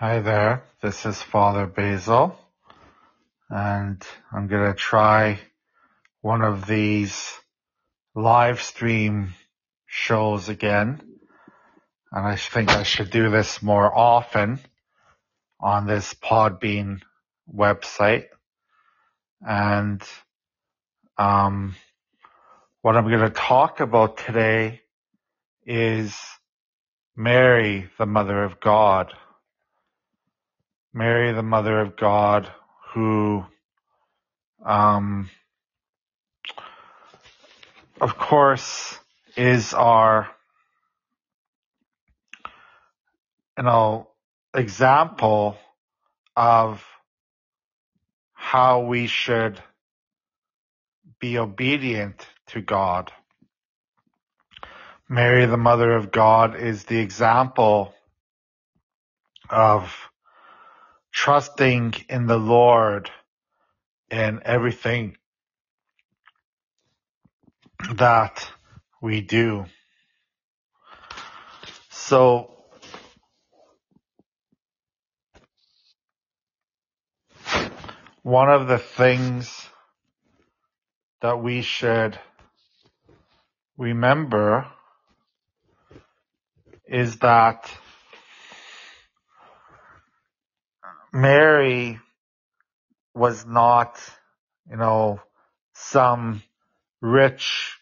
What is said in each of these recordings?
Hi there, this is Father Basil, and I'm gonna try one of these live stream shows again, and I think I should do this more often on this Podbean website. And um, what I'm gonna talk about today is Mary, the Mother of God. Mary, the Mother of God, who, um, of course, is our, you know, example of how we should be obedient to God. Mary, the Mother of God, is the example of trusting in the Lord in everything that we do. So, one of the things that we should remember is that Mary was not, you know, some rich,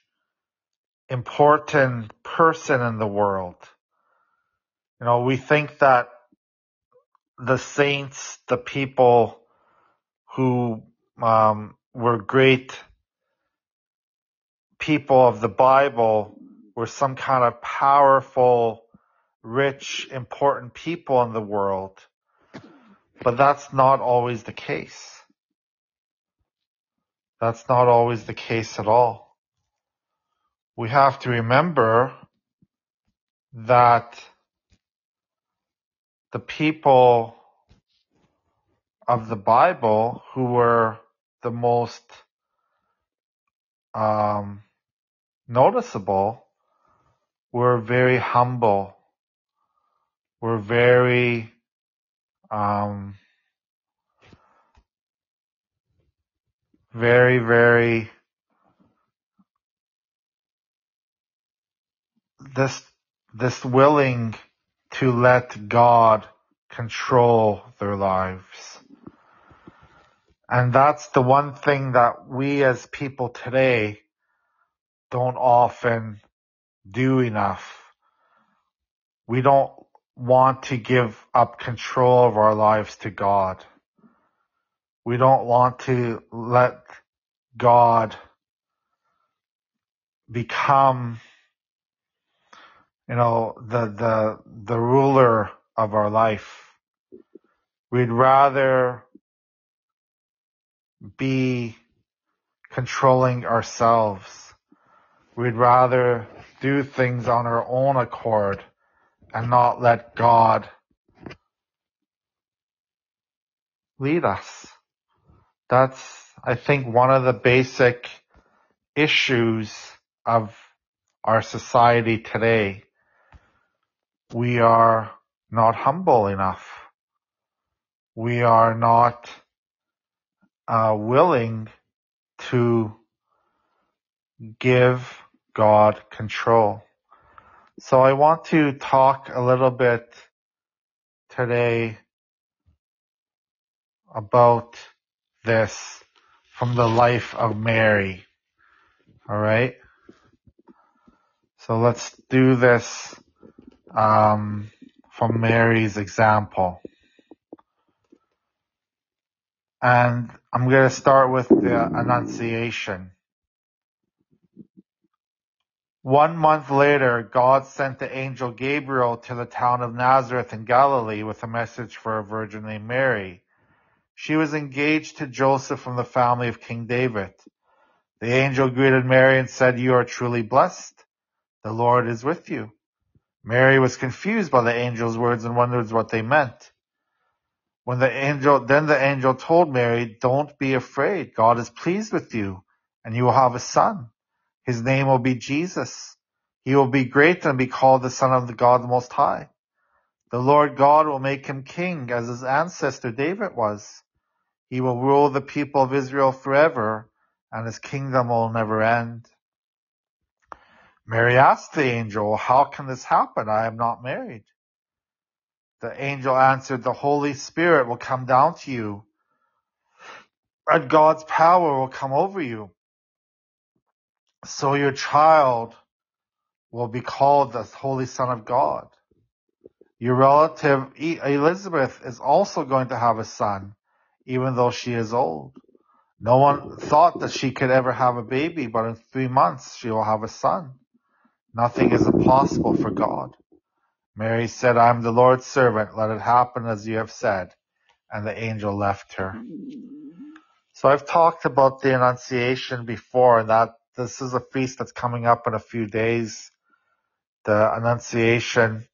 important person in the world. You know, we think that the saints, the people who um, were great people of the Bible, were some kind of powerful, rich, important people in the world. But that's not always the case. That's not always the case at all. We have to remember that the people of the Bible who were the most um, noticeable were very humble, were very um, very, very this this willing to let God control their lives. And that's the one thing that we as people today don't often do enough. We don't want to give up control of our lives to God. We don't want to let God become, you know, the, the, the ruler of our life. We'd rather be controlling ourselves. We'd rather do things on our own accord and not let God lead us. That's, I think, one of the basic issues of our society today. We are not humble enough. We are not uh, willing to give God control. So I want to talk a little bit today about this from the life of Mary. All right. So let's do this um, from Mary's example. And I'm going to start with the Annunciation. One month later, God sent the angel Gabriel to the town of Nazareth in Galilee with a message for a virgin named Mary. She was engaged to Joseph from the family of King David. The angel greeted Mary and said, You are truly blessed. The Lord is with you. Mary was confused by the angel's words and wondered what they meant. When the angel, then the angel told Mary, don't be afraid. God is pleased with you and you will have a son. His name will be Jesus. He will be great and be called the son of the God Most High. The Lord God will make him king as his ancestor David was. He will rule the people of Israel forever, and his kingdom will never end. Mary asked the angel, How can this happen? I am not married. The angel answered, The Holy Spirit will come down to you, and God's power will come over you. So your child will be called the Holy Son of God. Your relative Elizabeth is also going to have a son, even though she is old. No one thought that she could ever have a baby, but in three months she will have a son. Nothing is impossible for God. Mary said, I am the Lord's servant. Let it happen as you have said. And the angel left her. Mm. So I've talked about the Annunciation before and that this is a feast that's coming up in a few days. The Annunciation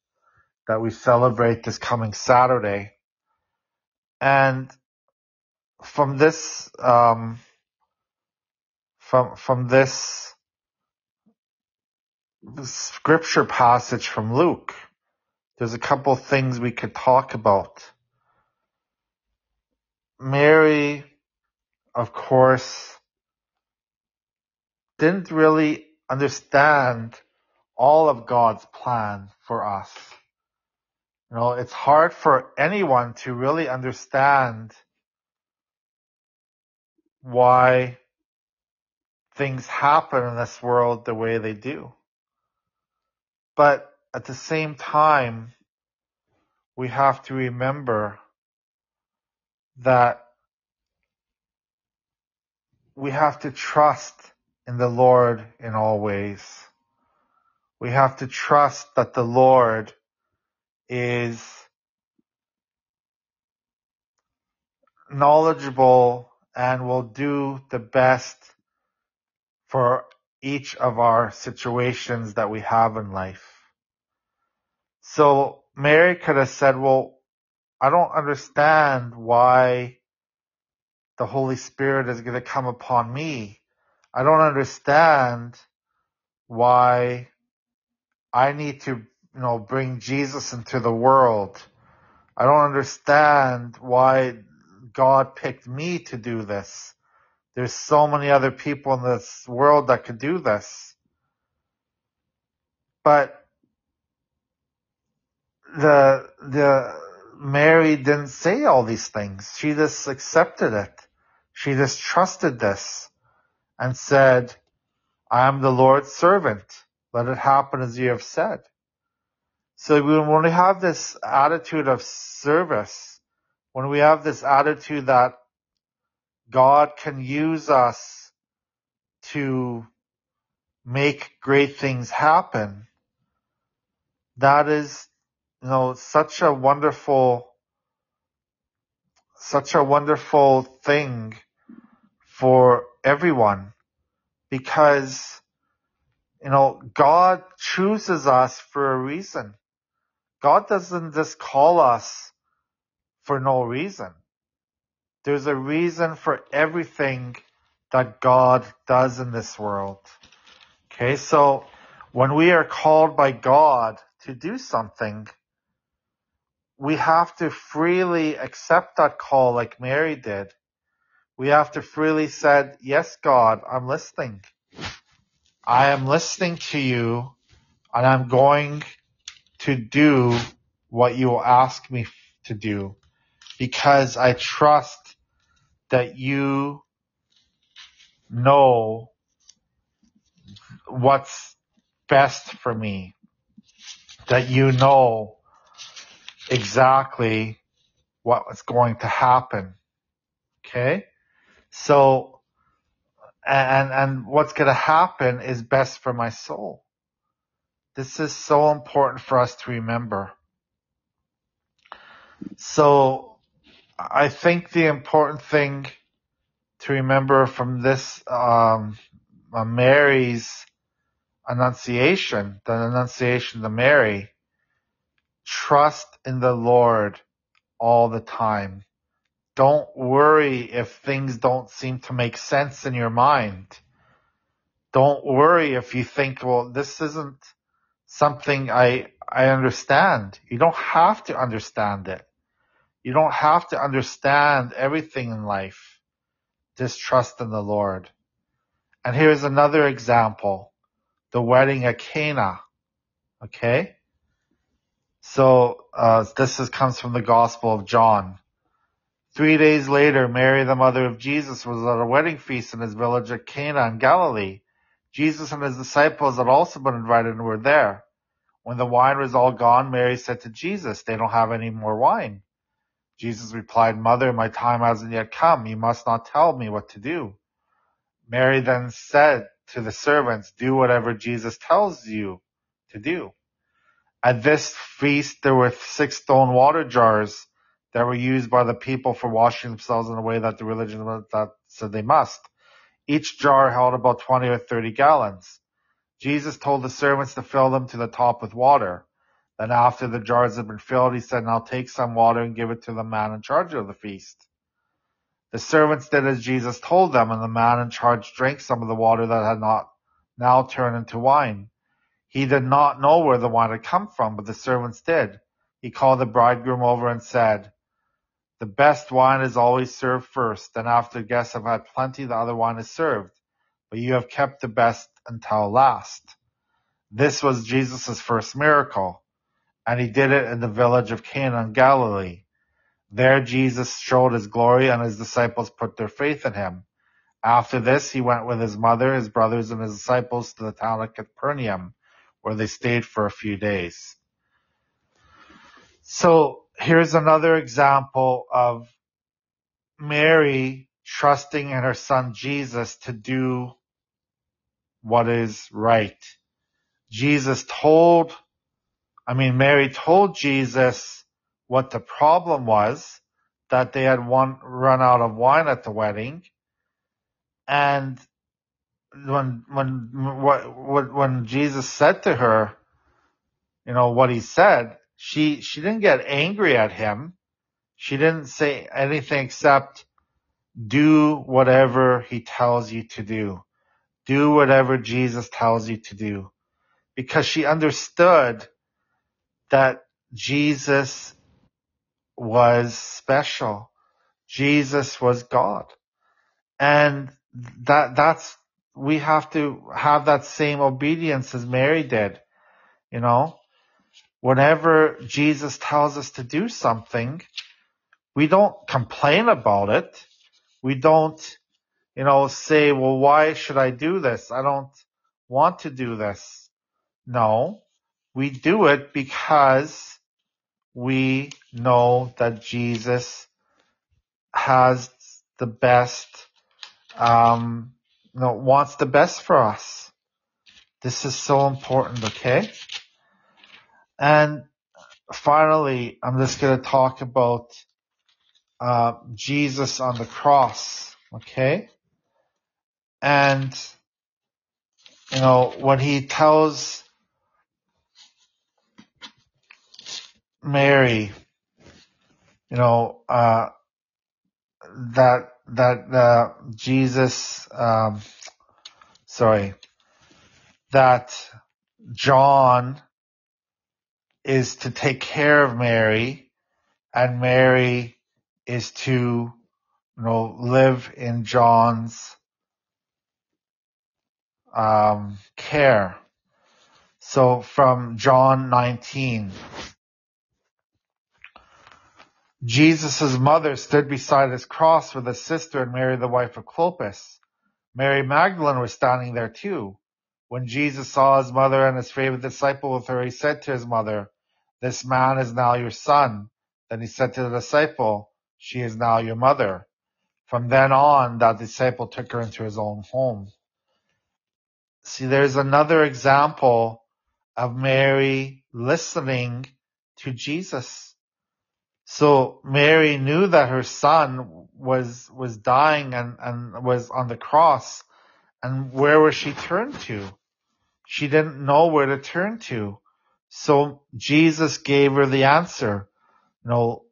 that we celebrate this coming Saturday. And from this, um, from, from this scripture passage from Luke, there's a couple things we could talk about. Mary, of course, didn't really understand all of God's plan for us. You know, it's hard for anyone to really understand why things happen in this world the way they do. But at the same time, we have to remember that we have to trust in the Lord in all ways. We have to trust that the Lord is knowledgeable and will do the best for each of our situations that we have in life. So Mary could have said, well, I don't understand why the Holy Spirit is going to come upon me. I don't understand why I need to, you know, bring Jesus into the world. I don't understand why God picked me to do this. There's so many other people in this world that could do this. But the the Mary didn't say all these things. She just accepted it. She just trusted this and said, I am the Lord's servant. Let it happen as you have said. So when we have this attitude of service, when we have this attitude that God can use us to make great things happen, that is, you know, such a wonderful, such a wonderful thing for everyone because, you know, God chooses us for a reason. God doesn't just call us for no reason. There's a reason for everything that God does in this world. Okay, so when we are called by God to do something, we have to freely accept that call like Mary did. We have to freely said, yes, God, I'm listening. I am listening to you and I'm going to do what you will ask me to do because I trust that you know what's best for me, that you know exactly what's going to happen. Okay? So, and, and what's going to happen is best for my soul. This is so important for us to remember. So, I think the important thing to remember from this um, uh, Mary's annunciation, the annunciation to Mary, trust in the Lord all the time. Don't worry if things don't seem to make sense in your mind. Don't worry if you think, well, this isn't something I, I understand. You don't have to understand it. You don't have to understand everything in life. Just trust in the Lord. And here's another example. The wedding at Cana. Okay? So, uh, this is, comes from the Gospel of John. Three days later, Mary, the mother of Jesus, was at a wedding feast in his village at Cana in Galilee. Jesus and his disciples had also been invited and were there. When the wine was all gone, Mary said to Jesus, They don't have any more wine. Jesus replied, Mother, my time hasn't yet come. You must not tell me what to do. Mary then said to the servants, Do whatever Jesus tells you to do. At this feast, there were six stone water jars that were used by the people for washing themselves in a way that the religion that said they must. Each jar held about 20 or 30 gallons. Jesus told the servants to fill them to the top with water. Then after the jars had been filled, he said, Now take some water and give it to the man in charge of the feast. The servants did as Jesus told them, and the man in charge drank some of the water that had not now turned into wine. He did not know where the wine had come from, but the servants did. He called the bridegroom over and said, The best wine is always served first, then after the guests have had plenty, the other wine is served. But you have kept the best until last. This was Jesus' first miracle, and he did it in the village of Cana in Galilee. There Jesus showed his glory, and his disciples put their faith in him. After this, he went with his mother, his brothers, and his disciples to the town of Capernaum, where they stayed for a few days. So here's another example of Mary trusting in her son Jesus to do what is right. Jesus told, I mean, Mary told Jesus what the problem was, that they had one, run out of wine at the wedding. And when, when, what, when Jesus said to her, you know, what he said, she, she didn't get angry at him. She didn't say anything except do whatever he tells you to do. Do whatever Jesus tells you to do. Because she understood that Jesus was special. Jesus was God. And that, that's, we have to have that same obedience as Mary did. You know, whenever Jesus tells us to do something, we don't complain about it. We don't you know, say, well, why should I do this? I don't want to do this. No, we do it because we know that Jesus has the best, um, you know, wants the best for us. This is so important, okay? And finally, I'm just going to talk about uh, Jesus on the cross, okay? And, you know, when he tells Mary, you know, uh, that, that, uh, Jesus, um, sorry, that John is to take care of Mary and Mary is to, you know, live in John's um, care. So from John 19. Jesus' mother stood beside his cross with his sister and Mary, the wife of Clopas. Mary Magdalene was standing there too. When Jesus saw his mother and his favorite disciple with her, he said to his mother, This man is now your son. Then he said to the disciple, She is now your mother. From then on, that disciple took her into his own home. See, there's another example of Mary listening to Jesus. So Mary knew that her son was, was dying and, and was on the cross. And where was she turned to? She didn't know where to turn to. So Jesus gave her the answer. You know,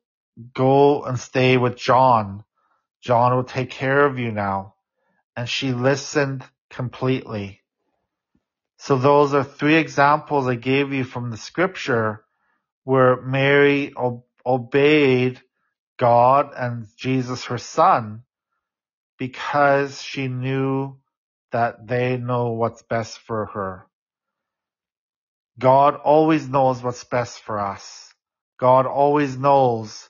go and stay with John. John will take care of you now. And she listened completely. So those are three examples I gave you from the scripture where Mary o- obeyed God and Jesus, her son, because she knew that they know what's best for her. God always knows what's best for us. God always knows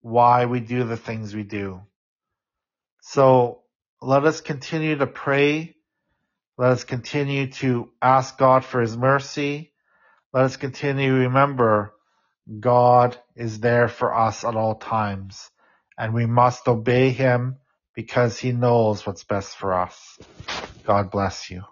why we do the things we do. So let us continue to pray. Let us continue to ask God for his mercy. Let us continue to remember God is there for us at all times and we must obey him because he knows what's best for us. God bless you.